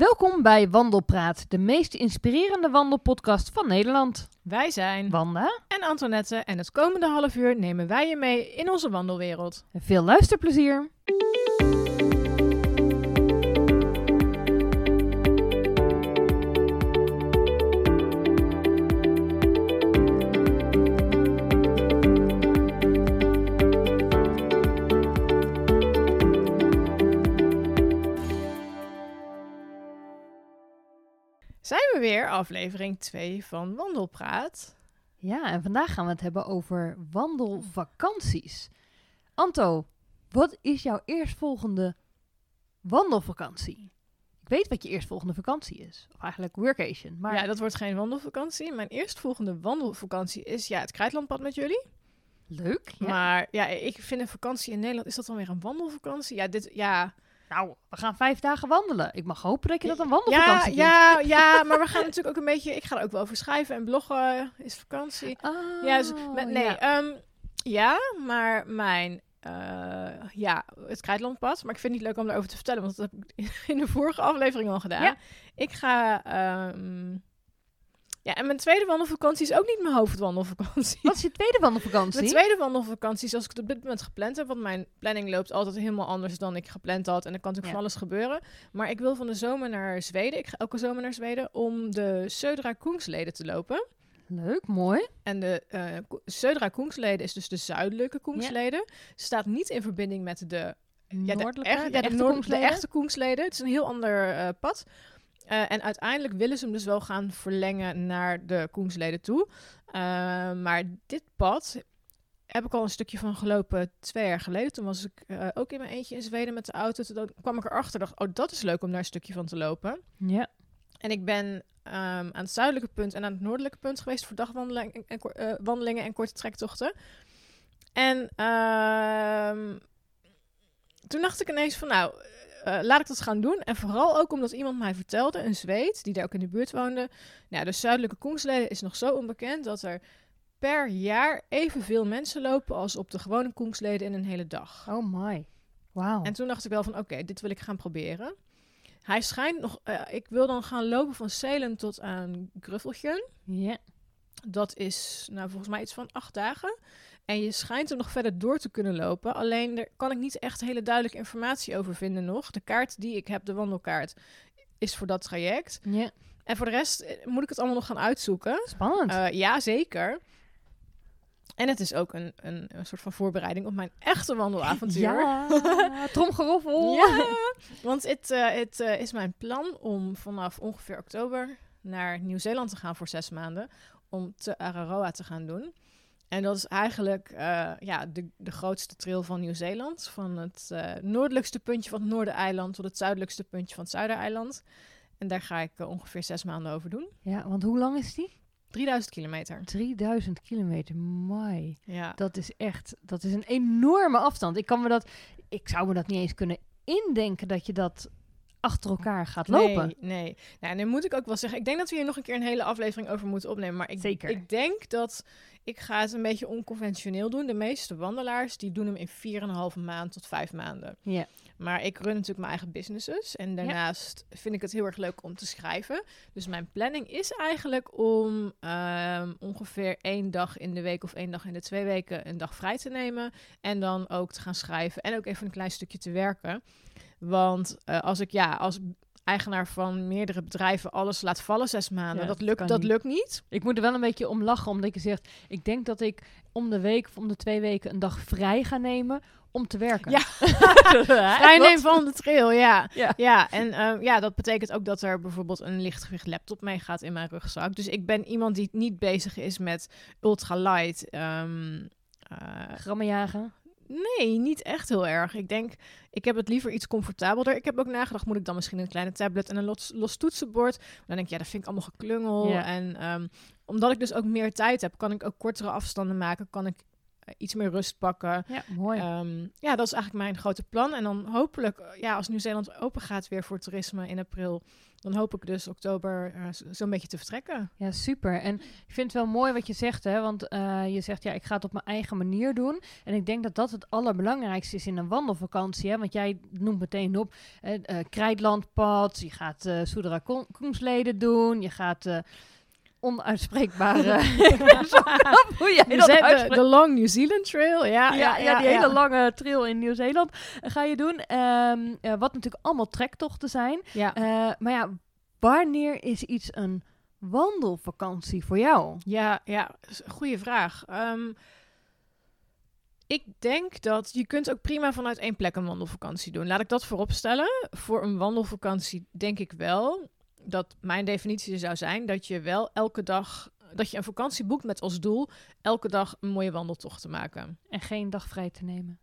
Welkom bij Wandelpraat, de meest inspirerende wandelpodcast van Nederland. Wij zijn Wanda, en Antoinette en het komende half uur nemen wij je mee in onze wandelwereld. veel luisterplezier. Zijn we weer, aflevering 2 van Wandelpraat. Ja, en vandaag gaan we het hebben over wandelvakanties. Anto, wat is jouw eerstvolgende wandelvakantie? Ik weet wat je eerstvolgende vakantie is. Of eigenlijk workation. Maar Ja, dat wordt geen wandelvakantie. Mijn eerstvolgende wandelvakantie is ja, het Krijtlandpad met jullie. leuk. Ja. Maar ja, ik vind een vakantie in Nederland, is dat dan weer een wandelvakantie? Ja, dit, ja. Nou, we gaan vijf dagen wandelen. Ik mag hopen dat je dat een Ja, wandelvakantie vindt. ja, ja, maar we gaan natuurlijk ook een beetje, ik ga er ook wel over schrijven en bloggen, is vakantie. Oh, Ja, dus met, nee, ja. ja. ja, maar mijn, eh, ja, het Krijtlandpad. Maar ik vind het niet leuk om daarover te vertellen, want dat heb ik in de vorige aflevering al gedaan. Ja. Ik ga, ehm, ja, en mijn tweede wandelvakantie is ook niet mijn hoofdwandelvakantie. Wat is je tweede wandelvakantie? Mijn tweede wandelvakantie, zoals ik het op dit moment gepland heb, want mijn planning loopt altijd helemaal anders dan ik gepland had. En er kan natuurlijk Ja. van alles gebeuren. Maar ik wil van de zomer naar Zweden. Ik ga elke zomer naar Zweden om de Södra Kungsleden te lopen. Leuk, mooi. En de Ko- Södra Kungsleden is dus de zuidelijke Kungsleden. Staat niet in verbinding met de, ja, de, echt- ja, de, de echte Kungsleden. Het is een heel ander eh, pad. Eh, en uiteindelijk willen ze hem dus wel gaan verlengen naar de Kungsleden toe. Eh, maar dit pad heb ik al een stukje van gelopen twee jaar geleden. Toen was ik eh, ook in mijn eentje in Zweden met de auto. Toen kwam ik erachter dacht, oh, dat is leuk om daar een stukje van te lopen. Ja. En ik ben ehm, aan het zuidelijke punt en aan het noordelijke punt geweest voor dagwandelingen en, wandelingen en korte trektochten. En ehm, toen dacht ik ineens van nou, eh, laat ik dat gaan doen. En vooral ook omdat iemand mij vertelde, een Zweed, die daar ook in de buurt woonde. Nou, de zuidelijke Koensleden is nog zo onbekend dat er per jaar evenveel mensen lopen als op de gewone Koensleden in een hele dag. Oh my. Wauw. En toen dacht ik wel van, oké, dit wil ik gaan proberen. Hij schijnt nog... eh, ik wil dan gaan lopen van Salem tot aan Gruffelchen. Ja. Dat is, nou, volgens mij iets van acht dagen. En je schijnt hem nog verder door te kunnen lopen. Alleen, daar kan ik niet echt hele duidelijke informatie over vinden nog. De kaart die ik heb, de wandelkaart, is voor dat traject. Ja. En voor de rest eh, moet ik het allemaal nog gaan uitzoeken. Spannend. Eh, ja, zeker. En het is ook een, een, een soort van voorbereiding op mijn echte wandelavontuur. Ja, tromgeroffel. Ja, want het, eh, het is mijn plan om vanaf ongeveer oktober naar Nieuw-Zeeland te gaan voor zes maanden. Om te Araroa te gaan doen. En dat is eigenlijk eh, ja, de, de grootste trail van Nieuw-Zeeland. Van het eh, noordelijkste puntje van het Noordereiland tot het zuidelijkste puntje van het Zuidereiland. En daar ga ik eh, ongeveer zes maanden over doen. Ja, want hoe lang is die? 3000 kilometer. 3000 kilometer. My. Ja. Dat is echt, dat is een enorme afstand. Ik kan me dat, ik zou me dat niet eens kunnen indenken dat je dat achter elkaar gaat lopen. Nee, nee. Nou, en dan moet ik ook wel zeggen, ik denk dat we hier nog een keer een hele aflevering over moeten opnemen. Maar ik, Zeker. ik denk dat ik ga het een beetje onconventioneel doen. De meeste wandelaars, die doen hem in 4,5 maand tot 5 maanden. Ja. Maar ik run natuurlijk mijn eigen businesses. En daarnaast vind ik het heel erg leuk om te schrijven. Dus mijn planning is eigenlijk om ehm, ongeveer één dag in de week of één dag in de twee weken een dag vrij te nemen. En dan ook te gaan schrijven en ook even een klein stukje te werken. Want eh, als ik ja, als eigenaar van meerdere bedrijven alles laat vallen zes maanden, Ja, dat, lukt, dat niet. lukt niet. Ik moet er wel een beetje om lachen, omdat je zegt, ik denk dat ik om de week of om de twee weken een dag vrij ga nemen om te werken. Ja. Vrij Vrijnemen van de trail, ja. Ja. Ja, en eh, ja, dat betekent ook dat er bijvoorbeeld een lichtgewicht laptop meegaat in mijn rugzak. Dus ik ben iemand die niet bezig is met ultralight. ehm eh, Grammen jagen. Nee, niet echt heel erg. Ik denk, ik heb het liever iets comfortabelder. Ik heb ook nagedacht, moet ik dan misschien een kleine tablet en een los, los toetsenbord? Maar dan denk ik, ja, dat vind ik allemaal geklungel. Ja. En ehm, omdat ik dus ook meer tijd heb, kan ik ook kortere afstanden maken. Kan ik eh, iets meer rust pakken. Ja, mooi. Ehm, ja, dat is eigenlijk mijn grote plan. En dan hopelijk, eh, ja, als Nieuw-Zeeland open gaat weer voor toerisme in april, dan hoop ik dus oktober zo- zo'n beetje te vertrekken. Ja, super. En ik vind het wel mooi wat je zegt, hè? Want eh, je zegt, ja, ik ga het op mijn eigen manier doen. En ik denk dat dat het allerbelangrijkste is in een wandelvakantie, hè? Want jij noemt meteen op eh, Krijtlandpad, je gaat Soedera Ko- Koensleden doen, je gaat onuitspreekbare... Hoe jij dat de, de Long New Zealand Trail, ja. Ja, ja, die hele lange trail in Nieuw-Zeeland eh, ga je doen. Ehm, eh, wat natuurlijk allemaal trektochten zijn. Ja. Eh, maar ja, wanneer is iets een wandelvakantie voor jou? Ja, ja, goede vraag. Ehm, ik denk dat je kunt ook prima vanuit één plek een wandelvakantie doen. Laat ik dat voorop stellen. Voor een wandelvakantie denk ik wel dat mijn definitie zou zijn dat je wel elke dag dat je een vakantie boekt met als doel elke dag een mooie wandeltocht te maken. En geen dag vrij te nemen.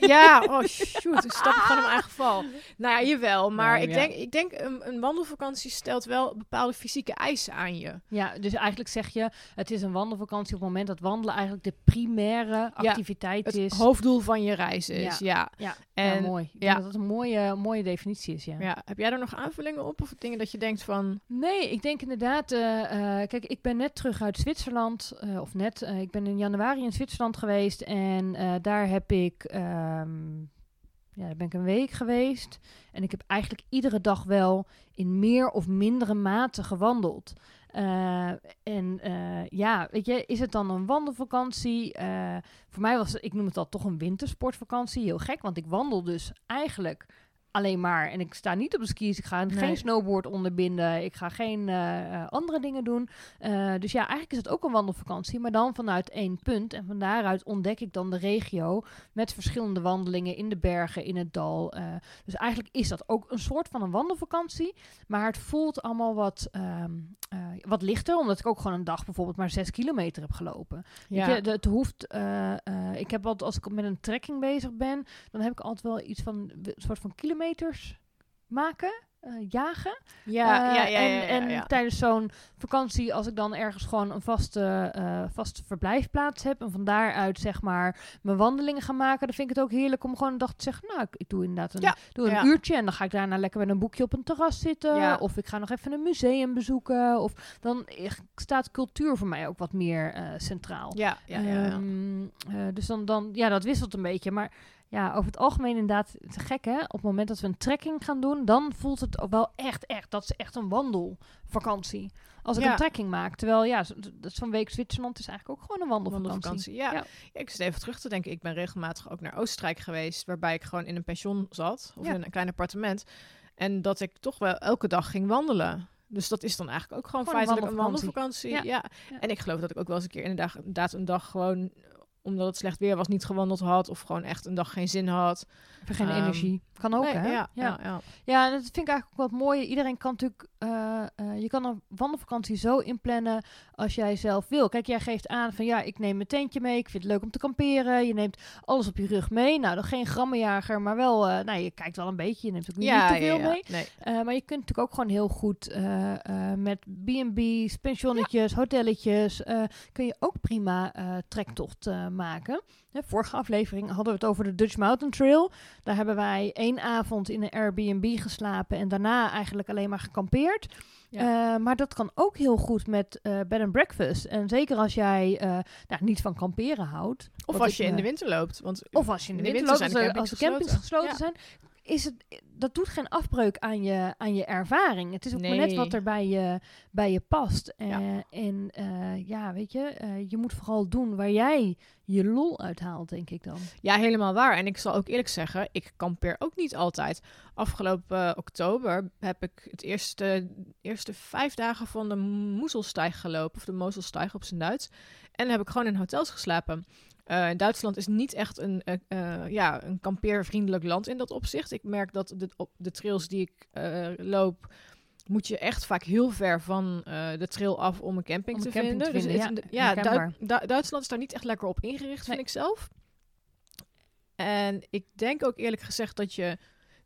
Ja, oh shoot, ik stap gewoon in mijn eigen val. Nou ja, jawel, maar Nou, ik ja. denk, ik denk een, een wandelvakantie stelt wel bepaalde fysieke eisen aan je. Ja, dus eigenlijk zeg je, het is een wandelvakantie op het moment dat wandelen eigenlijk de primaire activiteit Het is. hoofddoel van je reis is, ja. Ja, En mooi. Ik denk dat dat een mooie, mooie definitie is, ja. Ja, heb jij er nog aanvullingen op? Of dingen dat je denkt van... Nee, ik denk inderdaad. eh, eh, kijk, ik ben net terug uit Zwitserland. eh, of net. ik ben in januari in Zwitserland geweest. En daar heb ik. Ehm, ja, daar ben ik een week geweest. En ik heb eigenlijk iedere dag wel in meer of mindere mate gewandeld. Eh, en eh, ja, weet je, is het dan een wandelvakantie? Eh, voor mij was ik noem het al toch een wintersportvakantie. Heel gek, want ik wandel dus eigenlijk alleen maar. En ik sta niet op de skis. Ik ga Nee. geen snowboard onderbinden. Ik ga geen eh, eh, andere dingen doen. Eh, dus ja, eigenlijk is het ook een wandelvakantie. Maar dan vanuit één punt. En van daaruit ontdek ik dan de regio. Met verschillende wandelingen in de bergen, in het dal. Dus eigenlijk is dat ook een soort van een wandelvakantie. Maar het voelt allemaal wat, ehm, eh, wat lichter. Omdat ik ook gewoon een dag bijvoorbeeld maar zes kilometer heb gelopen. Ja, je, het hoeft. ik heb altijd, als ik met een trekking bezig ben, dan heb ik altijd wel iets van een soort van kilometers maken, eh, jagen. ja, Eh, ja, ja, en, ja, en ja. tijdens zo'n vakantie, als ik dan ergens gewoon een vaste, eh, vaste verblijfplaats heb en van daaruit zeg maar mijn wandelingen ga maken, dan vind ik het ook heerlijk om gewoon een dag te zeggen, nou, ik, ik doe inderdaad een, doe een uurtje en dan ga ik daarna lekker met een boekje op een terras zitten, of ik ga nog even een museum bezoeken, of dan staat cultuur voor mij ook wat meer centraal. Ja, ja. Ehm, eh, dus dan, dan, ja, dat wisselt een beetje. Maar ja, over het algemeen inderdaad, is gek hè. Op het moment dat we een trekking gaan doen, dan voelt het ook wel echt, echt, dat is echt een wandelvakantie. Als ik Ja. een trekking maak. Terwijl ja, zo- dat is zo'n week Zwitserland is eigenlijk ook gewoon een wandelvakantie. Wandelvakantie, ja. Ja. Ja, Ik zit even terug te denken. Ik ben regelmatig ook naar Oostenrijk geweest, waarbij ik gewoon in een pension zat, of in een klein appartement. En dat ik toch wel elke dag ging wandelen. Dus dat is dan eigenlijk ook gewoon, Gewoon een feitelijk een wandelvakantie. wandelvakantie. Ja. Ja. En ik geloof dat ik ook wel eens een keer inderdaad, inderdaad een dag gewoon, omdat het slecht weer was, niet gewandeld had. Of gewoon echt een dag geen zin had. Geen Ehm, energie. Kan ook Nee, hè. Ja, ja. ja. Ja, en dat vind ik eigenlijk ook wat mooi. Iedereen kan natuurlijk, eh, eh, je kan een wandelvakantie zo inplannen als jij zelf wil. Kijk, jij geeft aan van ja, ik neem mijn tentje mee. Ik vind het leuk om te kamperen. Je neemt alles op je rug mee. Nou, dan geen grammenjager, maar wel, eh, nou, je kijkt wel een beetje. Je neemt ook Ja, niet te veel ja, ja. mee. Nee. Maar je kunt natuurlijk ook gewoon heel goed met B&B's, pensionnetjes, hotelletjes, kun je ook prima trektocht maken. Hè, vorige aflevering hadden we het over de Dutch Mountain Trail. Daar hebben wij één avond in een Airbnb geslapen en daarna eigenlijk alleen maar gekampeerd. Ja. Eh, maar dat kan ook heel goed met eh bed and breakfast. En zeker als jij eh, nou, niet van kamperen houdt. Of als ik, je in de winter loopt. Want of als je in de, In de winter, winter loopt, zijn als de als de campings gesloten zijn, is het, dat doet geen afbreuk aan je, aan je ervaring. Het is ook maar net wat er bij je, bij je past. Eh, Ja. En eh, ja, weet je, eh, je moet vooral doen waar jij je lol uithaalt, denk ik dan. Ja, helemaal waar. En ik zal ook eerlijk zeggen, ik kampeer ook niet altijd. Afgelopen oktober heb ik het eerste, eerste vijf dagen van de Moezelstijg gelopen. Of de Mozelstijg op zijn Duits. En dan heb ik gewoon in hotels geslapen. Eh, Duitsland is niet echt een, eh, eh, ja, een kampeervriendelijk land in dat opzicht. Ik merk dat de, op de trails die ik loop, moet je echt vaak heel ver van de trail af om een camping, Om te, camping vinden. te Dus vinden, ja, ja, herkenbaar. Du- Du- Duitsland is daar niet echt lekker op ingericht, vind ik zelf. En ik denk ook eerlijk gezegd dat je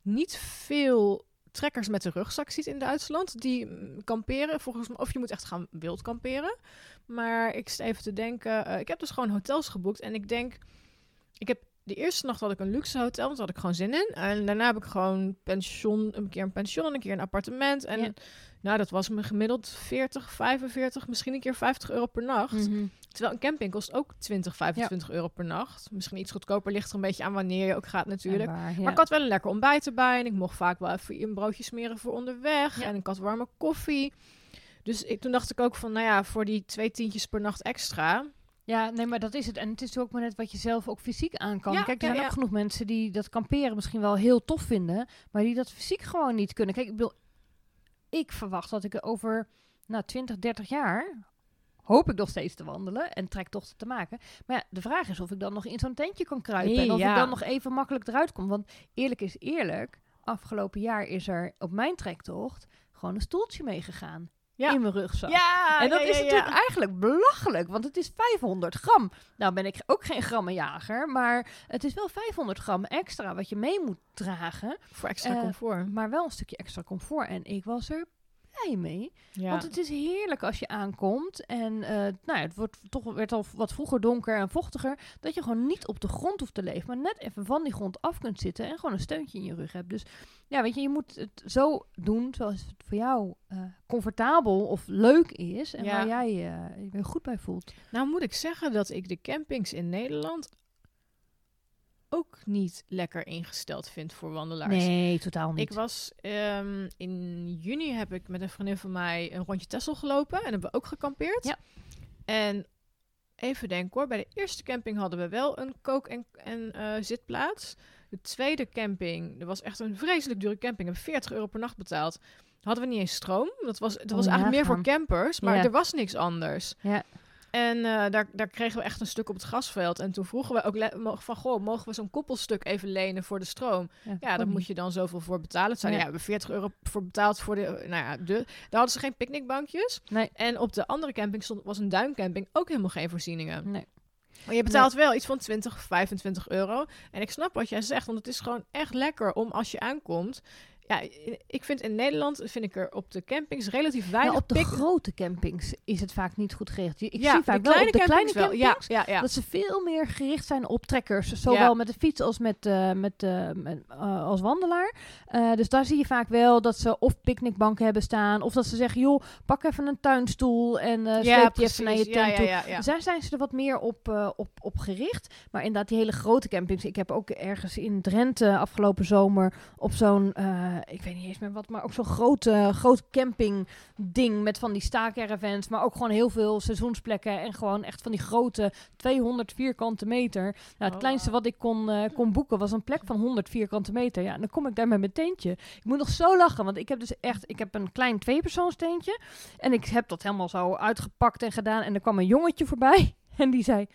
niet veel trekkers met een rugzak ziet in Duitsland. Die kamperen volgens mij. Of je moet echt gaan wild kamperen. Maar ik zit even te denken. eh, ik heb dus gewoon hotels geboekt. En ik denk. Ik heb de eerste nacht had ik een luxe hotel. Want daar had ik gewoon zin in. En daarna heb ik gewoon pension. Een keer een pension. Een keer een appartement. En Ja. nou, dat was me gemiddeld 40, 45, misschien een keer 50 euro per nacht. Mhm. Terwijl een camping kost ook 20, 25 euro per nacht. Misschien iets goedkoper, ligt er een beetje aan wanneer je ook gaat natuurlijk. En waar, ja. Maar ik had wel een lekker ontbijt erbij. En ik mocht vaak wel even een broodje smeren voor onderweg. En ik had warme koffie. Dus ik, toen dacht ik ook van, nou ja, voor die twee tientjes per nacht extra. Ja, nee, maar dat is het. En het is ook maar net wat je zelf ook fysiek aan kan. Ja, Kijk, er ja, zijn ja. ook genoeg mensen die dat kamperen misschien wel heel tof vinden, maar die dat fysiek gewoon niet kunnen. Kijk, ik bedoel, ik verwacht dat ik er over nou, 20, 30 jaar hoop ik nog steeds te wandelen en trektochten te maken. Maar ja, de vraag is of ik dan nog in zo'n tentje kan kruipen Nee, en of ik dan nog even makkelijk eruit kom. Want eerlijk is eerlijk, afgelopen jaar is er op mijn trektocht gewoon een stoeltje meegegaan Ja. in mijn rugzak. Ja, En dat ja, is natuurlijk eigenlijk belachelijk, want het is 500 gram. Nou ben ik ook geen grammenjager, maar het is wel 500 gram extra wat je mee moet dragen. Voor extra Eh, comfort. Maar wel een stukje extra comfort. En ik was er blij mee. Ja. Want het is heerlijk als je aankomt. En eh, nou ja, het wordt toch werd al wat vroeger donker en vochtiger. Dat je gewoon niet op de grond hoeft te leven. Maar net even van die grond af kunt zitten. En gewoon een steuntje in je rug hebt. Dus ja, weet je, je moet het zo doen zoals het voor jou eh, comfortabel of leuk is. En Ja. waar jij eh, je weer goed bij voelt. Nou moet ik zeggen dat ik de campings in Nederland ook niet lekker ingesteld vind voor wandelaars. Nee, totaal niet. Ik was ehm, in juni heb ik met een vriendin van mij een rondje Texel gelopen en hebben we ook gekampeerd. Ja. En even denken hoor, bij de eerste camping hadden we wel een kook- en, en eh, zitplaats. De tweede camping, dat was echt een vreselijk dure camping, heb 40 euro per nacht betaald. Hadden we niet eens stroom. Dat was, dat Oh, was eigenlijk meer voor campers, maar Ja. er was niks anders. Ja. En eh, daar, daar kregen we echt een stuk op het grasveld. En toen vroegen we ook van, goh, mogen we zo'n koppelstuk even lenen voor de stroom? Ja, daar kon moet je dan zoveel voor betalen. Het zeiden, Ja. ja. we hebben 40 euro voor betaald voor de... Nou ja, de, daar hadden ze geen picknickbankjes. Nee. En op de andere camping stond, was een duincamping ook helemaal geen voorzieningen. Nee. Maar je betaalt wel iets van 20, 25 euro. En ik snap wat jij zegt, want het is gewoon echt lekker om als je aankomt... Ja, ik vind in Nederland, vind ik er op de campings relatief weinig op de grote campings is het vaak niet goed geregeld. Ik ja, zie vaak de wel op de kleine campings wel. Ja, ja, ja. dat ze veel meer gericht zijn op trekkers. Zowel met de fiets als met, eh, met, eh, met, eh, als wandelaar. Dus daar zie je vaak wel dat ze of picknickbanken hebben staan. Of dat ze zeggen, joh, pak even een tuinstoel en ja, sleep die even naar je tent toe. Dus daar zijn ze er wat meer op, op, op gericht. Maar inderdaad, die hele grote campings. Ik heb ook ergens in Drenthe afgelopen zomer op zo'n, eh, ik weet niet eens meer wat, maar ook zo'n grote, groot camping ding met van die staakervens. Maar ook gewoon heel veel seizoensplekken en gewoon echt van die grote 200 vierkante meter. Nou, het Oh, kleinste wat ik kon, eh, kon boeken was een plek van 100 vierkante meter. Ja, en dan kom ik daar met mijn tentje. Ik moet nog zo lachen, want ik heb dus echt, ik heb een klein tweepersoonsteentje. En ik heb dat helemaal zo uitgepakt en gedaan. En er kwam een jongetje voorbij en die zei...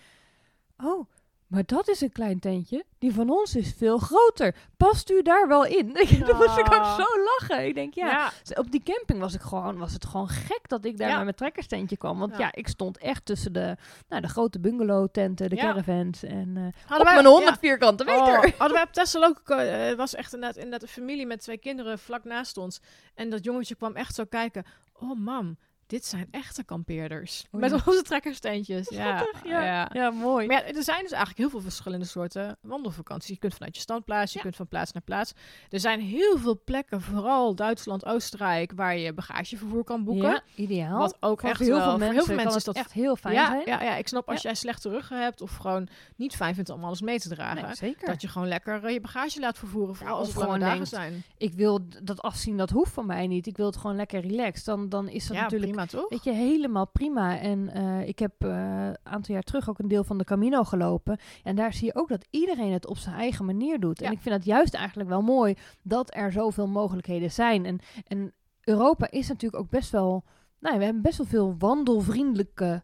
Oh, maar dat is een klein tentje. Die van ons is veel groter. Past u daar wel in? Toen moest ik ook Ah. zo lachen. Ik denk, ja, ja. op die camping was, ik gewoon, was het gewoon gek dat ik daar Ja. met mijn trekkerstentje kwam. Want ja. Ja. ik stond echt tussen de, nou, de grote bungalowtenten, de caravans. En eh op wij- mijn 100 ja. vierkante meter. Oh, hadden wij op Texel ook, eh, het was echt inderdaad, inderdaad een familie met twee kinderen vlak naast ons. En dat jongetje kwam echt zo kijken. Oh mam, dit zijn echte kampeerders. Oh, met onze trekkerstentjes. Ja, ja. ja. Ja, mooi. Maar ja, er zijn dus eigenlijk heel veel verschillende soorten wandelvakanties. Je kunt vanuit je standplaats, je kunt van plaats naar plaats. Er zijn heel veel plekken, vooral Duitsland, Oostenrijk, waar je bagagevervoer kan boeken. Ja, ideaal. Wat ook echt heel wel, veel mensen, heel veel mensen is dat echt heel fijn ja, zijn. ja, ja, ik snap als jij slechte ruggen hebt of gewoon niet fijn vindt om alles mee te dragen. Nee, zeker. Dat je gewoon lekker eh, je bagage laat vervoeren. Vooral als het lange dagen denkt, zijn. Ik wil dat afzien, dat hoeft van mij niet. Ik wil het gewoon lekker relaxed. Dan, dan is dat natuurlijk prima toch? Weet je, helemaal prima. En eh, ik heb eh, een aantal jaar terug ook een deel van de Camino gelopen. En daar zie je ook dat iedereen het op zijn eigen manier doet. Ja. En ik vind het juist eigenlijk wel mooi dat er zoveel mogelijkheden zijn. En, en Europa is natuurlijk ook best wel... Nou, we hebben best wel veel wandelvriendelijke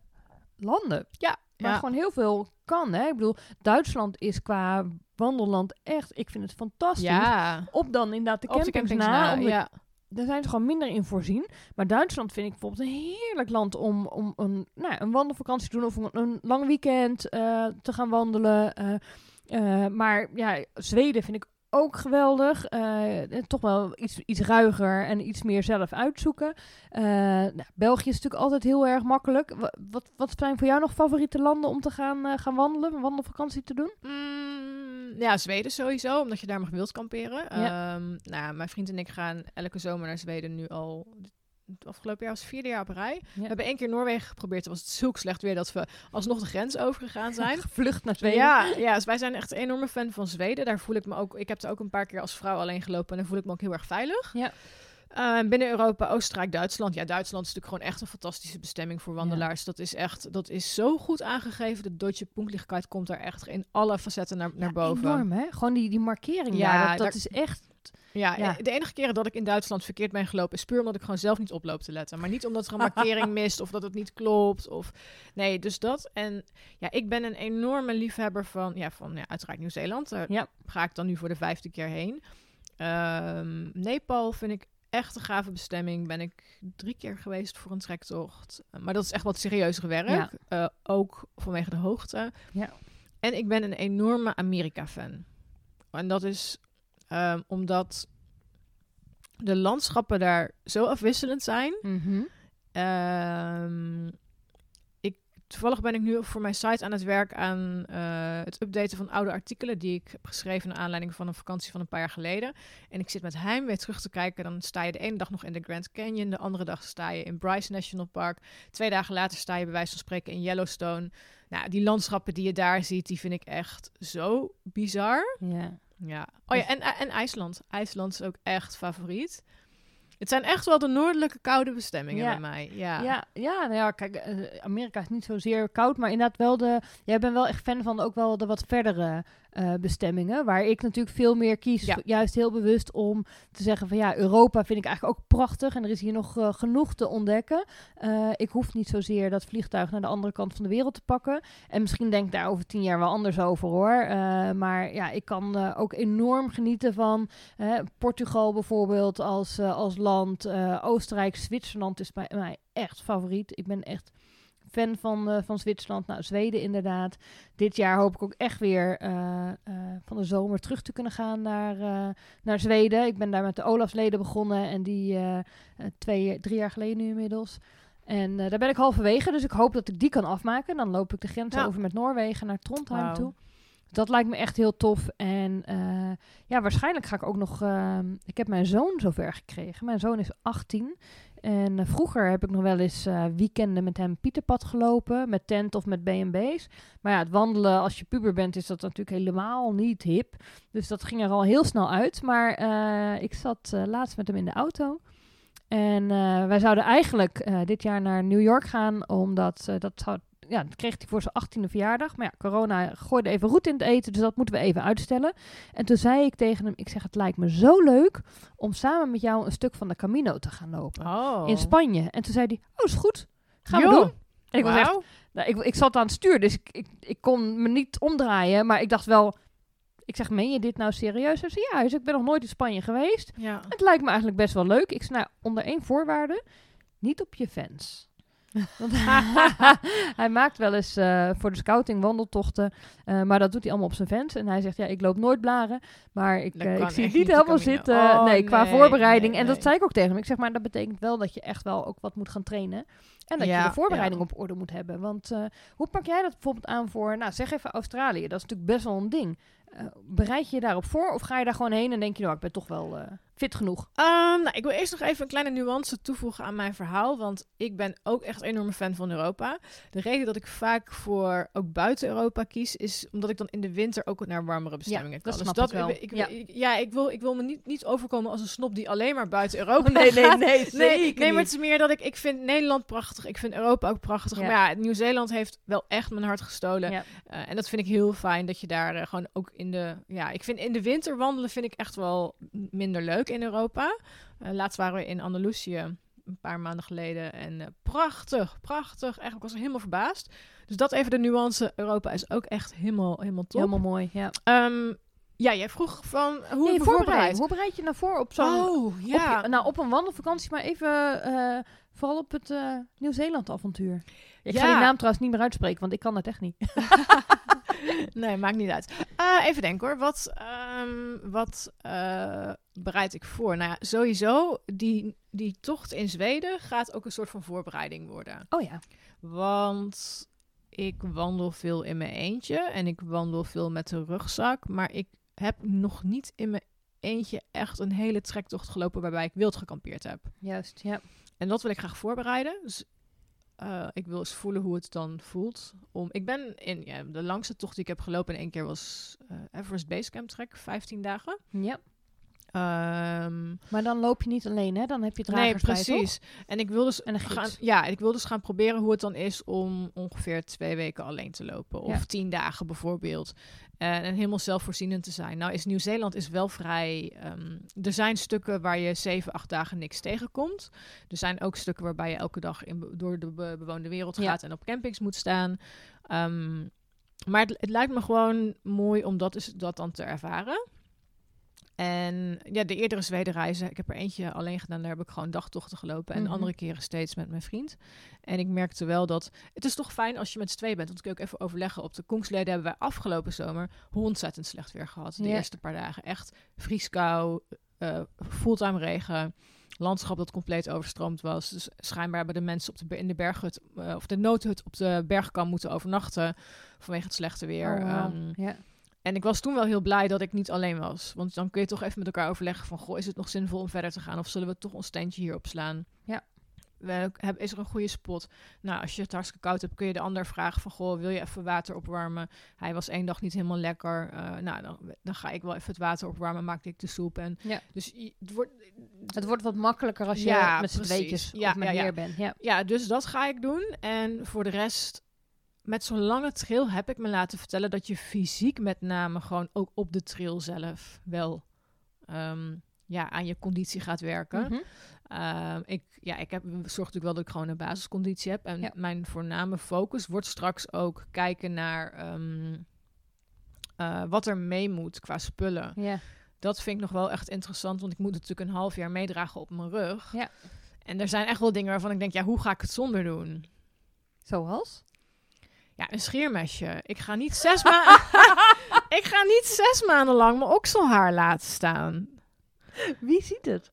landen. Ja, Waar ja. gewoon heel veel kan. Hè? Ik bedoel, Duitsland is qua wandelland echt... Ik vind het fantastisch. ja. Op dan inderdaad de Op de campings, campings na. ja. Daar zijn ze gewoon minder in voorzien. Maar Duitsland vind ik bijvoorbeeld een heerlijk land om, om een, nou, een wandelvakantie te doen of een, lang weekend eh, te gaan wandelen. eh. Eh, maar ja, Zweden vind ik ook geweldig. Toch wel iets, iets ruiger en iets meer zelf uitzoeken. Nou, België is natuurlijk altijd heel erg makkelijk. Wa- Wat, wat zijn voor jou nog favoriete landen om te gaan, gaan wandelen, een wandelvakantie te doen? Mm, ja, Zweden sowieso, omdat je daar mag wild kamperen. Ja. Ehm, nou, mijn vriend en ik gaan elke zomer naar Zweden nu al... Het afgelopen jaar was het vierde jaar op rij. We hebben één keer Noorwegen geprobeerd. Toen was het zulk slecht weer dat we alsnog de grens overgegaan zijn. Gevlucht naar Zweden. Ja, ja, dus wij zijn echt een enorme fan van Zweden. Daar voel ik me ook. Ik heb er ook een paar keer als vrouw alleen gelopen en daar voel ik me ook heel erg veilig. Ja. Eh, binnen Europa, Oostenrijk, Duitsland. Ja, Duitsland is natuurlijk gewoon echt een fantastische bestemming voor wandelaars. Dat is echt, dat is zo goed aangegeven. De Deutsche Punktlichkeit komt daar echt in alle facetten naar, naar boven. Enorm, hè? Gewoon die, die markering Ja, daar, dat, dat daar- is echt... Ja, Ja. de enige keren dat ik in Duitsland verkeerd ben gelopen is puur omdat ik gewoon zelf niet oploop te letten. Maar niet omdat er een markering mist of dat het niet klopt. Of... Nee, dus dat. En ja, ik ben een enorme liefhebber van, ja, van ja, uiteraard Nieuw-Zeeland. Daar Ja. ga ik dan nu voor de vijfde keer heen. Ehm, Nepal vind ik echt een gave bestemming. Ben ik drie keer geweest voor een trektocht. Maar dat is echt wat serieuzere werk. Ja. Uh, ook vanwege de hoogte. Ja. En ik ben een enorme Amerika-fan. En dat is um, omdat de landschappen daar zo afwisselend zijn. Um, ik, toevallig ben ik nu voor mijn site aan het werk aan uh, het updaten van oude artikelen die ik heb geschreven naar aanleiding van een vakantie van een paar jaar geleden. En ik zit met heimwee terug te kijken. Dan sta je de ene dag nog in de Grand Canyon, de andere dag sta je in Bryce National Park. Twee dagen later sta je bij wijze van spreken in Yellowstone. Nou, die landschappen die je daar ziet, die vind ik echt zo bizar. Ja. Ja. Oh ja, en, en IJsland. IJsland is ook echt favoriet. Het zijn echt wel de noordelijke koude bestemmingen Ja. bij mij. Ja. Ja, ja, nou ja, kijk, eh, Amerika is niet zozeer koud, maar inderdaad wel de... Jij bent wel echt fan van ook wel de wat verdere eh, bestemmingen, waar ik natuurlijk veel meer kies, Ja. juist heel bewust om te zeggen van ja, Europa vind ik eigenlijk ook prachtig en er is hier nog eh, genoeg te ontdekken. Eh, ik hoef niet zozeer dat vliegtuig naar de andere kant van de wereld te pakken. En misschien denk ik daar over tien jaar wel anders over hoor. Maar ja, ik kan ook enorm genieten van Portugal bijvoorbeeld als, als land. Oostenrijk, Zwitserland is bij mij echt favoriet. Ik ben echt fan van, eh, van Zwitserland. Nou, Zweden inderdaad. Dit jaar hoop ik ook echt weer eh, eh, van de zomer terug te kunnen gaan naar, naar Zweden. Ik ben daar met de Olafsleden begonnen en die twee, drie jaar geleden nu inmiddels. En daar ben ik halverwege, dus ik hoop dat ik die kan afmaken. Dan loop ik de grens Ja. over met Noorwegen naar Trondheim toe. Dat lijkt me echt heel tof. En ja, waarschijnlijk ga ik ook nog. ik heb mijn zoon zover gekregen. Mijn zoon is 18. En eh, vroeger heb ik nog wel eens eh, weekenden met hem Pieterpad gelopen. Met tent of met B&B's. Maar ja, het wandelen als je puber bent is dat natuurlijk helemaal niet hip. Dus dat ging er al heel snel uit. Maar eh, ik zat laatst met hem in de auto. En wij zouden eigenlijk dit jaar naar New York gaan. Omdat dat zou ja, dat kreeg hij voor zijn 18e verjaardag. Maar ja, corona gooide even roet in het eten, dus dat moeten we even uitstellen. En toen zei ik tegen hem, ik zeg, het lijkt me zo leuk om samen met jou een stuk van de Camino te gaan lopen. Oh. In Spanje. En toen zei hij, oh, is goed. Gaan we doen. En ik was echt, nou, ik, ik zat aan het stuur, dus ik, ik, ik kon me niet omdraaien. Maar ik dacht wel, ik zeg, meen je dit nou serieus? Hij zei, ja, zei, ik ben nog nooit in Spanje geweest. Ja. Het lijkt me eigenlijk best wel leuk. Ik zei, nou, onder één voorwaarde, niet op je fans. Want hij maakt wel eens eh, voor de scouting wandeltochten, eh, maar dat doet hij allemaal op zijn fans. En hij zegt, ja, ik loop nooit blaren, maar ik, eh, ik zie het niet helemaal zitten. Oh, nee, qua nee, voorbereiding. nee, En dat zei ik ook tegen hem. Ik zeg, maar dat betekent wel dat je echt wel ook wat moet gaan trainen. En dat Ja, je de voorbereiding ja. op orde moet hebben. Want hoe pak jij dat bijvoorbeeld aan voor, nou zeg even Australië. Dat is natuurlijk best wel een ding. Bereid je je daarop voor of ga je daar gewoon heen en denk je, nou, ik ben toch wel fit genoeg? Ehm, nou, ik wil eerst nog even een kleine nuance toevoegen aan mijn verhaal. Want ik ben ook echt een enorme fan van Europa. De reden dat ik vaak voor ook buiten Europa kies, is omdat ik dan in de winter ook naar warmere bestemmingen dat kan. snap dus ik wel. Ik, Ja. ik- ja, ik wil, ik wil me niet, niet overkomen als een snop die alleen maar buiten Europa nee, nee, nee, Nee, zeker nee, maar het is meer dat ik, ik vind Nederland prachtig. Ik vind Europa ook prachtig. Ja. Maar ja, Nieuw-Zeeland heeft wel echt mijn hart gestolen. Eh, en dat vind ik heel fijn dat je daar eh, gewoon ook in de... Ja, ik vind in de winter wandelen vind ik echt wel minder leuk in Europa. Eh, laatst waren we in Andalusië een paar maanden geleden. En eh, prachtig, prachtig. Echt, ik was helemaal verbaasd. Dus dat even de nuance. Europa is ook echt helemaal, helemaal top. Helemaal mooi, ja. Ehm, ja, jij vroeg van hoe Nee, me voorbereid. Hoe bereid je nou voor op zo'n... Oh, ja. je- nou, op een wandelvakantie, maar even eh, vooral op het Nieuw-Zeeland-avontuur. Ik ga Ja. die naam trouwens niet meer uitspreken, want ik kan dat echt niet. nee, maakt niet uit. Eh, even denken hoor. Wat, ehm, wat eh, bereid ik voor? Nou ja, sowieso, die, die tocht in Zweden gaat ook een soort van voorbereiding worden. Oh ja. Want ik wandel veel in mijn eentje en ik wandel veel met de rugzak. Maar ik heb nog niet in mijn eentje echt een hele trektocht gelopen waarbij ik wild gekampeerd heb. Juist, ja. En dat wil ik graag voorbereiden. Dus eh, ik wil eens voelen hoe het dan voelt. Om, ik ben in ja, de langste tocht die ik heb gelopen in één keer was eh Everest Basecamp Trek, 15 dagen. Ja. Ehm, Maar dan loop je niet alleen, hè? Dan heb je nee, dragers bij, toch? precies. En ik wil dus En gaan, ja, ik wil dus gaan proberen hoe het dan is om ongeveer twee weken alleen te lopen. Of Ja. tien dagen bijvoorbeeld. Eh, en helemaal zelfvoorzienend te zijn. Nou is Nieuw-Zeeland is wel vrij... ehm, er zijn stukken waar je zeven, acht dagen niks tegenkomt. Er zijn ook stukken waarbij je elke dag in, door de be- bewoonde wereld Ja. gaat en op campings moet staan. Ehm, maar het, het lijkt me gewoon mooi om dat, is, dat dan te ervaren. En ja, de eerdere Zwedenreizen, ik heb er eentje alleen gedaan, daar heb ik gewoon dagtochten gelopen. En Mhm. andere keren steeds met mijn vriend. En ik merkte wel dat, het is toch fijn als je met z'n twee bent. Want kun je ook even overleggen. Op de Kongsleden hebben wij afgelopen zomer ontzettend slecht weer gehad. De Ja. eerste paar dagen. Echt vrieskou, eh fulltime regen. Landschap dat compleet overstroomd was. Dus schijnbaar hebben de mensen op de, in de berghut, eh, of de noodhut op de bergkam moeten overnachten. Vanwege het slechte weer. Oh. En ik was toen wel heel blij dat ik niet alleen was. Want dan kun je toch even met elkaar overleggen van... Goh, is het nog zinvol om verder te gaan? Of zullen we toch ons tentje hier opslaan? Ja. We hebben, is er een goede spot? Nou, als je het hartstikke koud hebt, kun je de ander vragen van... Goh, wil je even water opwarmen? Hij was één dag niet helemaal lekker. Eh, nou, dan, dan ga ik wel even het water opwarmen. Maakte ik de soep. En Ja. Dus het wordt... Het wordt wat makkelijker als je Ja, met z'n tweetjes Ja, of met meer bent. Ja. Ja, dus dat ga ik doen. En voor de rest, met zo'n lange trail heb ik me laten vertellen dat je fysiek met name gewoon ook op de trail zelf wel ehm, ja, aan je conditie gaat werken. Mhm. Ehm, ik, ja, ik heb, zorg natuurlijk wel dat ik gewoon een basisconditie heb. En Ja. mijn voorname focus wordt straks ook kijken naar ehm, eh, wat er mee moet qua spullen. ja. Dat vind ik nog wel echt interessant, want ik moet natuurlijk een half jaar meedragen op mijn rug. Ja. En er zijn echt wel dingen waarvan ik denk, ja, hoe ga ik het zonder doen? Zoals? Ja, een scheermesje. Ik ga niet zes maanden. ik ga niet zes maanden lang mijn okselhaar laten staan. Wie ziet het?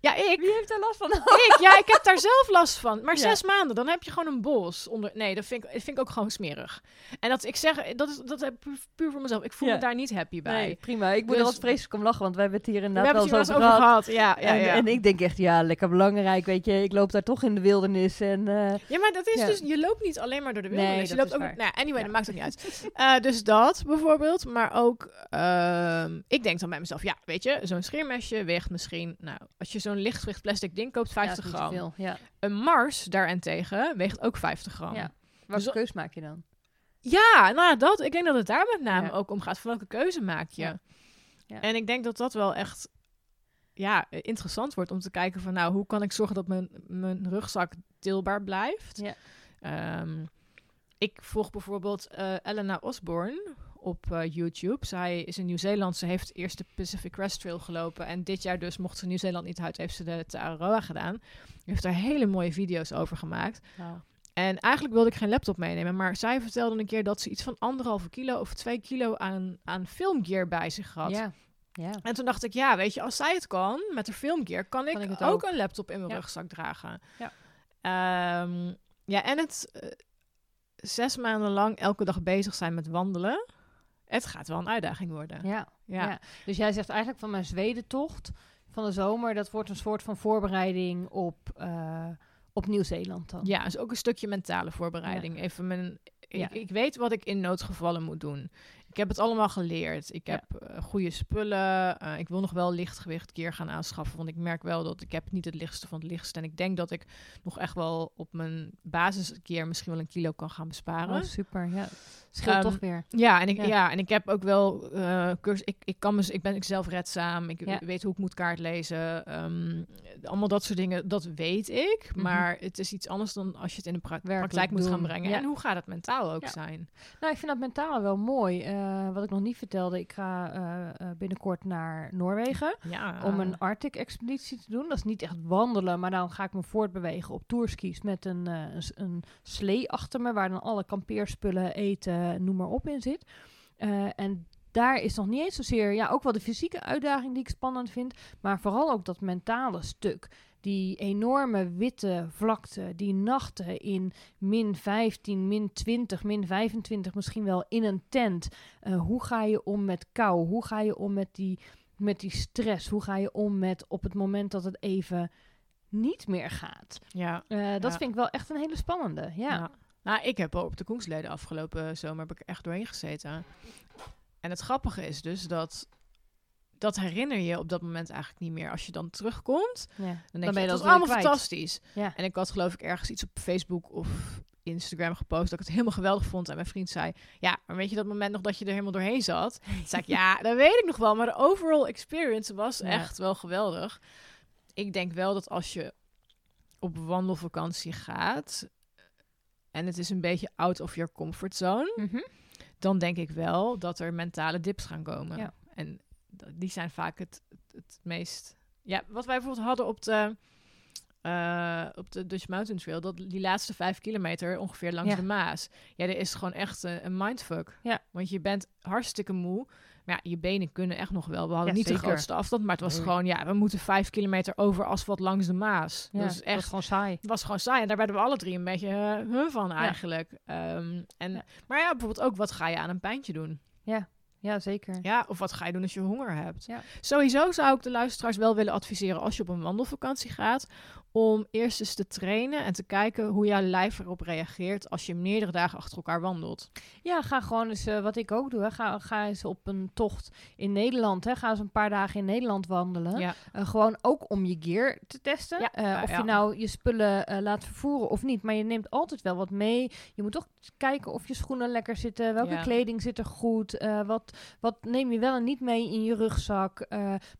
Ja, ik. Wie heeft daar last van? Ik, ja, ik heb daar zelf last van. Maar Ja. zes maanden, dan heb je gewoon een bos. Onder... Nee, dat vind, ik, dat vind ik ook gewoon smerig. En dat ik zeg, dat is dat heb ik pu- puur voor mezelf. Ik voel Ja. me daar niet happy bij. Nee, prima. Ik moet Dus- er wat vreselijk om lachen, want wij hebben het hier inderdaad hebben wel eens wel over gehad. gehad. Ja, ja, en, ja. en ik denk echt, ja, lekker belangrijk, weet je. Ik loop daar toch in de wildernis en... eh, Ja, maar dat is Ja. dus, je loopt niet alleen maar door de Nee, wildernis. je dat loopt ook, waar. nou, anyway, dat maakt het niet uit. Eh, dus dat bijvoorbeeld, maar ook, ehm, ik denk dan bij mezelf, ja, weet je, zo'n scheermesje weegt misschien, nou, als je zo'n lichtgewicht plastic ding koopt, ja, 50 is niet gram. veel. Ja. Een Mars daarentegen weegt ook 50 gram. Ja. Ja. Welke Dus- keus maak je dan? nou ja, dat, ik denk dat het daar met name Ja. ook om gaat. Van welke keuze maak je? Ja. Ja. En ik denk dat dat wel echt ja, interessant wordt om te kijken van, nou, hoe kan ik zorgen dat mijn, mijn rugzak tilbaar blijft? Ja. Ehm, ik volg bijvoorbeeld eh, Elena Osborne op eh, YouTube. Zij is een Nieuw-Zeelandse, heeft eerst de Pacific Crest Trail gelopen. En dit jaar dus, mocht ze Nieuw-Zeeland niet uit, heeft ze de Tararoa gedaan. Heeft daar hele mooie video's over gemaakt. En eigenlijk wilde ik geen laptop meenemen, maar zij vertelde een keer dat ze iets van anderhalve kilo of twee kilo aan, aan filmgear bij zich had. ja. En toen dacht ik, ja, weet je, als zij het kan met haar filmgear, kan ik, Kan ik ook, een laptop in mijn Ja. rugzak dragen. Ja. Ehm, ja, en het eh, zes maanden lang elke dag bezig zijn met wandelen. Het gaat wel een uitdaging worden. Ja. Ja. Ja. Dus jij zegt eigenlijk van mijn Zwedentocht van de zomer, dat wordt een soort van voorbereiding op, eh, op Nieuw-Zeeland dan. Ja, dus ook een stukje mentale voorbereiding. Even mijn, ik, Ja. ik weet wat ik in noodgevallen moet doen. Ik heb het allemaal geleerd. Ik heb eh, goede spullen. Eh, ik wil nog wel lichtgewicht keer gaan aanschaffen. Want ik merk wel dat ik heb niet het lichtste van het lichtste. En ik denk dat ik nog echt wel op mijn basiskeer misschien wel een kilo kan gaan besparen. Oh, super. Ja. Scheelt Ehm, toch weer. Ja, en ik, Ja. ja. en ik heb ook wel eh cursus. Ik, ik, kan me, ik ben ik zelf redzaam. Ik Ja. weet hoe ik moet kaart lezen. Ehm, allemaal dat soort dingen, dat weet ik. Mhm. Maar het is iets anders dan als je het in de pra- Werkelijk praktijk moet gaan brengen. En hoe gaat het mentaal ook zijn? Nou, ik vind dat mentale wel mooi. Eh, wat ik nog niet vertelde, ik ga eh, eh, binnenkort naar Noorwegen Ja. om een Arctic-expeditie te doen. Dat is niet echt wandelen, maar dan ga ik me voortbewegen op tourskis met een, eh, een, slee achter me, waar dan alle kampeerspullen, eten, noem maar op in zit. En daar is nog niet eens zozeer, ja, ook wel de fysieke uitdaging die ik spannend vind, maar vooral ook dat mentale stuk. Die enorme witte vlakte, die nachten in min 15, min 20, min 25, misschien wel in een tent. Uh, hoe ga je om met kou? Hoe ga je om met die, met die stress? Hoe ga je om met op het moment dat het even niet meer gaat? Ja. Uh, dat Ja. vind ik wel echt een hele spannende. Ja. Ja. Nou, ik heb op de Koensleden afgelopen zomer heb ik echt doorheen gezeten. En het grappige is dus dat dat herinner je op dat moment eigenlijk niet meer. Als je dan terugkomt, Ja. dan denk je, dat weer allemaal kwijt. fantastisch. Ja. En ik had geloof ik ergens iets op Facebook of Instagram gepost dat ik het helemaal geweldig vond. En mijn vriend zei, ja, maar weet je dat moment nog dat je er helemaal doorheen zat? Toen zei ik, ja, dat weet ik nog wel. Maar de overall experience was Ja. echt wel geweldig. Ik denk wel dat als je op wandelvakantie gaat en het is een beetje out of your comfort zone, Mhm. dan denk ik wel dat er mentale dips gaan komen. Ja. En die zijn vaak het, het, het meest... Ja, wat wij bijvoorbeeld hadden op de, eh, op de Dutch Mountain Trail, dat die laatste vijf kilometer ongeveer langs Ja. de Maas. Ja, er is gewoon echt eh, een mindfuck. Ja. Want je bent hartstikke moe. Maar ja, je benen kunnen echt nog wel. We hadden Ja, niet de grootste afstand, maar het was Nee. gewoon, ja, we moeten vijf kilometer over asfalt langs de Maas. Ja, dat is dat echt gewoon saai. het was gewoon saai. En daar werden we alle drie een beetje eh, huh van eigenlijk. Ehm, en. Maar ja, bijvoorbeeld ook, wat ga je aan een pijntje doen? Ja, zeker. Ja, of wat ga je doen als je honger hebt? Ja. Sowieso zou ik de luisteraars wel willen adviseren als je op een wandelvakantie gaat, om eerst eens te trainen en te kijken hoe jouw lijf erop reageert als je meerdere dagen achter elkaar wandelt. Ja, ga gewoon eens, eh, wat ik ook doe, hè. Ga, ga eens op een tocht in Nederland. Hè. Ga eens een paar dagen in Nederland wandelen. Ja. Eh, gewoon ook om je gear te testen. Ja, Eh, of ja. je nou je spullen laat vervoeren of niet. Maar je neemt altijd wel wat mee. Je moet toch kijken of je schoenen lekker zitten. Welke kleding zit er goed. wat, wat neem je wel en niet mee in je rugzak.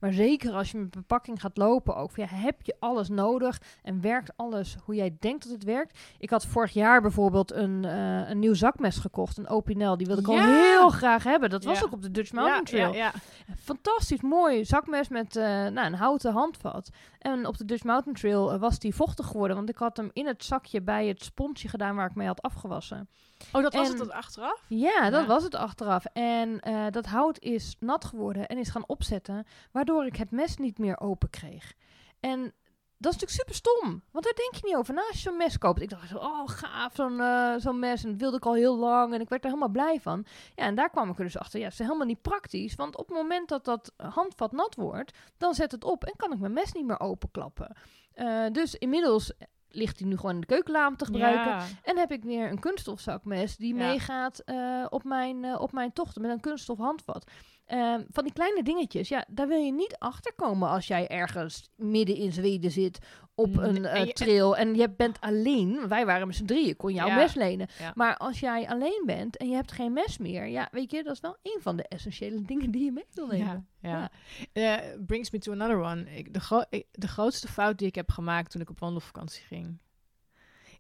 Maar zeker als je met bepakking gaat lopen ook. Ja, heb je alles nodig en werkt alles hoe jij denkt dat het werkt? Ik had vorig jaar bijvoorbeeld een, eh, een nieuw zakmes gekocht. Een Opinel. Die wilde ik al heel graag hebben. Dat was Ja. ook op de Dutch Mountain Trail. Ja, ja, Fantastisch mooi zakmes met eh, nou, een houten handvat. En op de Dutch Mountain Trail eh, was die vochtig geworden. Want ik had hem in het zakje bij het sponsje gedaan waar ik mee had afgewassen. Oh, dat was het dat achteraf? Ja, dat was het achteraf. En dat hout is nat geworden en is gaan opzetten. Waardoor ik het mes niet meer open kreeg. En dat is natuurlijk super stom. Want daar denk je niet over na als je zo'n mes koopt. Ik dacht zo, oh gaaf, zo'n eh, zo'n mes. En dat wilde ik al heel lang. En ik werd er helemaal blij van. Ja, en daar kwam ik er dus achter. Ja, het is helemaal niet praktisch. Want op het moment dat dat handvat nat wordt, dan zet het op. En kan ik mijn mes niet meer openklappen. Eh, dus inmiddels ligt hij nu gewoon in de keukenla om te gebruiken. Ja. En heb ik weer een kunststofzakmes die Ja. meegaat eh, op, mijn, eh, op mijn tochten met een kunststof handvat. Ehm, van die kleine dingetjes, ja, daar wil je niet achter komen als jij ergens midden in Zweden zit op Nee, een eh, trail en je bent alleen. Wij waren met z'n drieën, kon jouw Ja. mes lenen. Ja. Maar als jij alleen bent en je hebt geen mes meer, ja, weet je, dat is wel een van de essentiële dingen die je mee wil nemen. Ja, ja. Eh, brings me to another one. Ik, de, gro- ik- de grootste fout die ik heb gemaakt toen ik op wandelvakantie ging,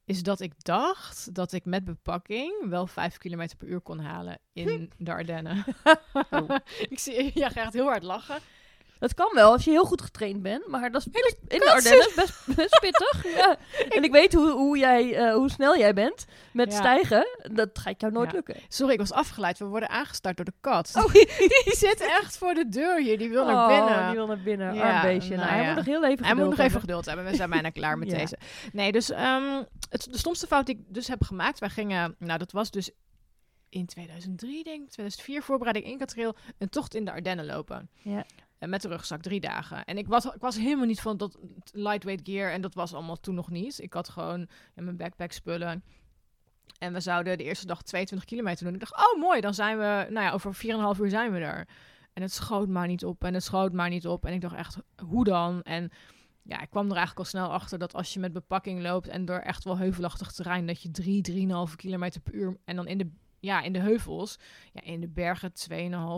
is dat ik dacht dat ik met bepakking wel 5 km per uur kon halen in de Ardennen. Oh. ik zie, jij gaat heel hard lachen. Dat kan wel als je heel goed getraind bent, maar dat is best- in de. Ardennen best, best pittig. ja. En ik weet hoe, hoe, jij, eh, hoe snel jij bent met Ja. stijgen. Dat gaat jou nooit Ja. lukken. Sorry, ik was afgeleid. We worden aangestart door de kat. Oh. Die, die zit echt voor de deur hier. Die wil naar binnen. Oh, die wil naar binnen. Ja, Arm beestje. Nou, nou hij moet nog heel even Hij moet nog geduld even hebben. geduld hebben. We zijn bijna klaar met deze. Nee, dus ehm, het, de stomste fout die ik dus heb gemaakt. Wij gingen, nou dat was dus in 2003 denk ik, 2004 voorbereiding Inca-trail, een tocht in de Ardennen lopen. Ja. En met de rugzak, drie dagen. En ik was, ik was helemaal niet van dat lightweight gear en dat was allemaal toen nog niet. Ik had gewoon in mijn backpack spullen. En we zouden de eerste dag 22 kilometer doen. Ik dacht, oh mooi, dan zijn we, nou ja, over 4,5 uur zijn we er. En het schoot maar niet op en het schoot maar niet op. En ik dacht echt, hoe dan? En ja, ik kwam er eigenlijk al snel achter dat als je met bepakking loopt en door echt wel heuvelachtig terrein, dat je 3, 3,5 kilometer per uur en dan in de, ja, in de heuvels, ja, in de bergen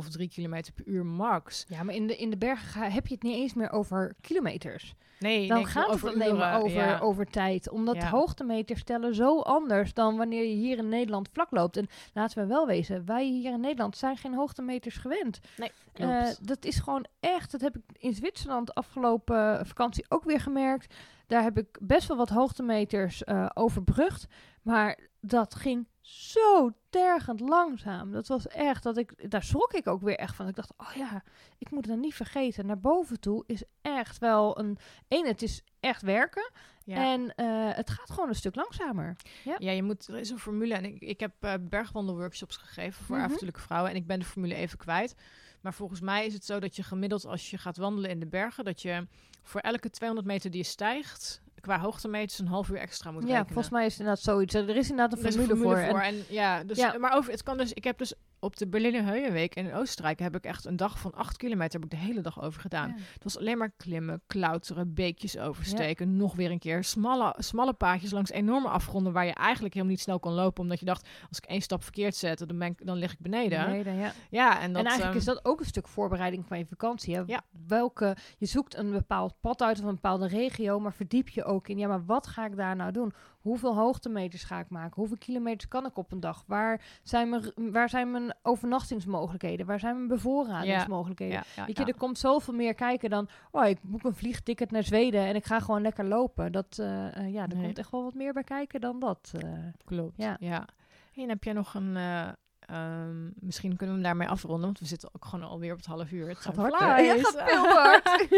2,5, 3 kilometer per uur max. Ja, maar in de, in de bergen ga- heb je het niet eens meer over kilometers. Nee, Dan nee, gaat het alleen maar over, ja. over tijd. Omdat Ja. hoogtemeters stellen zo anders dan wanneer je hier in Nederland vlak loopt. En laten we wel wezen, wij hier in Nederland zijn geen hoogtemeters gewend. Nee, Eh, dat is gewoon echt, dat heb ik in Zwitserland afgelopen vakantie ook weer gemerkt. Daar heb ik best wel wat hoogtemeters eh overbrugd. Maar dat ging zo tergend langzaam. Dat was echt, dat ik, daar schrok ik ook weer echt van. Ik dacht, oh ja, ik moet het dan niet vergeten. Naar boven toe is echt wel een, het is echt werken. Ja. En eh, het gaat gewoon een stuk langzamer. Ja, je moet, er is een formule. En ik, ik heb eh, bergwandelworkshops gegeven voor avontuurlijke vrouwen. En ik ben de formule even kwijt. Maar volgens mij is het zo dat je gemiddeld als je gaat wandelen in de bergen... dat je voor elke 200 meter die je stijgt... qua hoogtemeters een half uur extra moet Ja, rekenen. volgens mij is het inderdaad zoiets. Er is inderdaad een Er is een formule, voor. En, En, ja, dus, Ja. Maar over, het kan dus, ik heb dus op de Berliner Heuenweek in Oostenrijk... heb ik echt een dag van 8 kilometer heb ik de hele dag over gedaan. Ja. Het was alleen maar klimmen, klauteren, beekjes oversteken. Nog weer een keer smalle, smalle paadjes langs enorme afgronden... waar je eigenlijk helemaal niet snel kon lopen. Omdat je dacht, als ik één stap verkeerd zet, dan, ben ik, dan lig ik beneden. Ja. Ja, en dat... en eigenlijk ehm, is dat ook een stuk voorbereiding van je vakantie. Hè? Welke, je zoekt een bepaald pad uit of een bepaalde regio, maar verdiep je ook in, ja, maar wat ga ik daar nou doen? Hoeveel hoogtemeters ga ik maken? Hoeveel kilometers kan ik op een dag? Waar zijn mijn, waar zijn mijn overnachtingsmogelijkheden? Waar zijn mijn bevoorradingsmogelijkheden? ja, ja, Weet je, er komt zoveel meer kijken dan, oh, ik boek een vliegticket naar Zweden en ik ga gewoon lekker lopen. Dat, eh, eh, ja, er Nee. komt echt wel wat meer bij kijken dan dat. eh. Klopt, Ja. ja. En heb jij nog een... eh, ehm, misschien kunnen we hem daarmee afronden, want we zitten ook gewoon alweer op het half uur. Het Gaat time hard, hè? Ja, flies. gaat veel hard.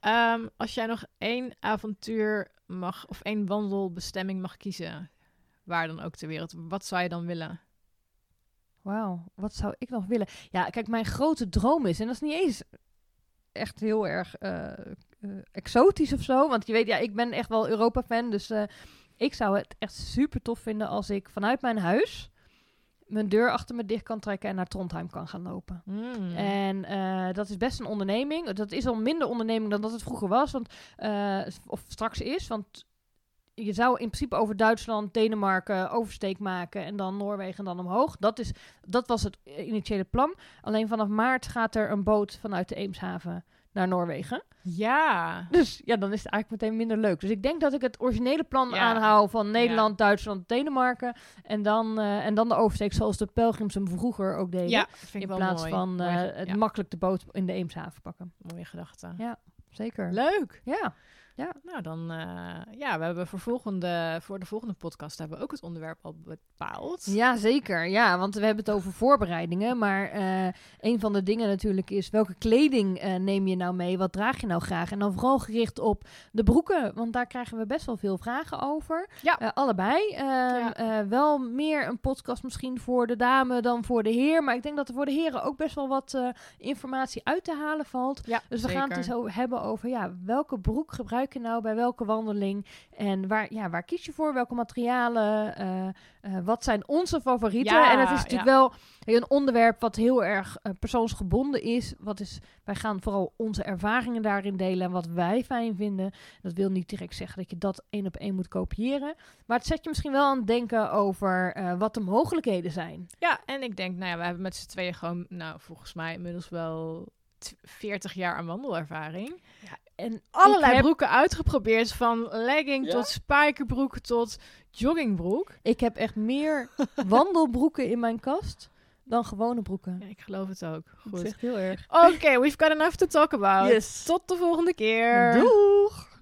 Ehm, als jij nog één avontuur mag, of één wandelbestemming mag kiezen, waar dan ook ter wereld, wat zou je dan willen? Wauw, wat zou ik nog willen? Ja, kijk, mijn grote droom is, en dat is niet eens echt heel erg eh, eh, exotisch of zo, want je weet, ja, ik ben echt wel Europa-fan, dus eh, ik zou het echt super tof vinden als ik vanuit mijn huis mijn deur achter me dicht kan trekken en naar Trondheim kan gaan lopen. Hmm. En dat is best een onderneming. Dat is al minder onderneming dan dat het vroeger was, want, of straks is. Want je zou in principe over Duitsland, Denemarken oversteek maken en dan Noorwegen en dan omhoog. Dat, is, dat was het initiële plan. Alleen vanaf maart gaat er een boot vanuit de Eemshaven naar Noorwegen. Ja. Dus ja, dan is het eigenlijk meteen minder leuk. Dus ik denk dat ik het originele plan Ja. aanhoud van Nederland, Duitsland, Denemarken. En dan, eh, en dan de oversteek zoals de pelgrims hem vroeger ook deden. Ja, vind ik in wel plaats mooi. van ge- het makkelijk de boot in de Eemshaven pakken. mooie gedachte. Ja. Zeker. Leuk. Ja. Nou, dan, eh, ja, we hebben voor, volgende, voor de volgende podcast hebben we ook het onderwerp al bepaald. ja, zeker. Ja, want we hebben het over voorbereidingen. Maar eh, een van de dingen natuurlijk is... welke kleding eh, neem je nou mee? Wat draag je nou graag? En dan vooral gericht op de broeken. Want daar krijgen we best wel veel vragen over. Ja. Allebei. Ehm, eh, wel meer een podcast misschien voor de dame dan voor de heer. Maar ik denk dat er voor de heren ook best wel wat informatie uit te halen valt. Ja, Dus we gaan het over hebben over ja, welke broek gebruik je nou bij welke wandeling en waar, ja, waar kies je voor, welke materialen, eh, eh, wat zijn onze favorieten. Ja, en het is natuurlijk wel een onderwerp wat heel erg eh, persoonsgebonden is. Wat is. Wij gaan vooral onze ervaringen daarin delen en wat wij fijn vinden. Dat wil niet direct zeggen dat je dat één op één moet kopiëren. Maar het zet je misschien wel aan het denken over eh, wat de mogelijkheden zijn. Ja, en ik denk, nou ja, we hebben met z'n tweeën gewoon, nou, volgens mij inmiddels wel t- 40 jaar aan wandelervaring. En Allerlei ik heb, broeken uitgeprobeerd, van legging Ja? tot spijkerbroek tot joggingbroek. ik heb echt meer wandelbroeken in mijn kast dan gewone broeken. Ja, ik geloof het ook. Dat is Goed. echt heel erg. Oké, we've got enough to talk about. Yes. Tot de volgende keer. Doeg!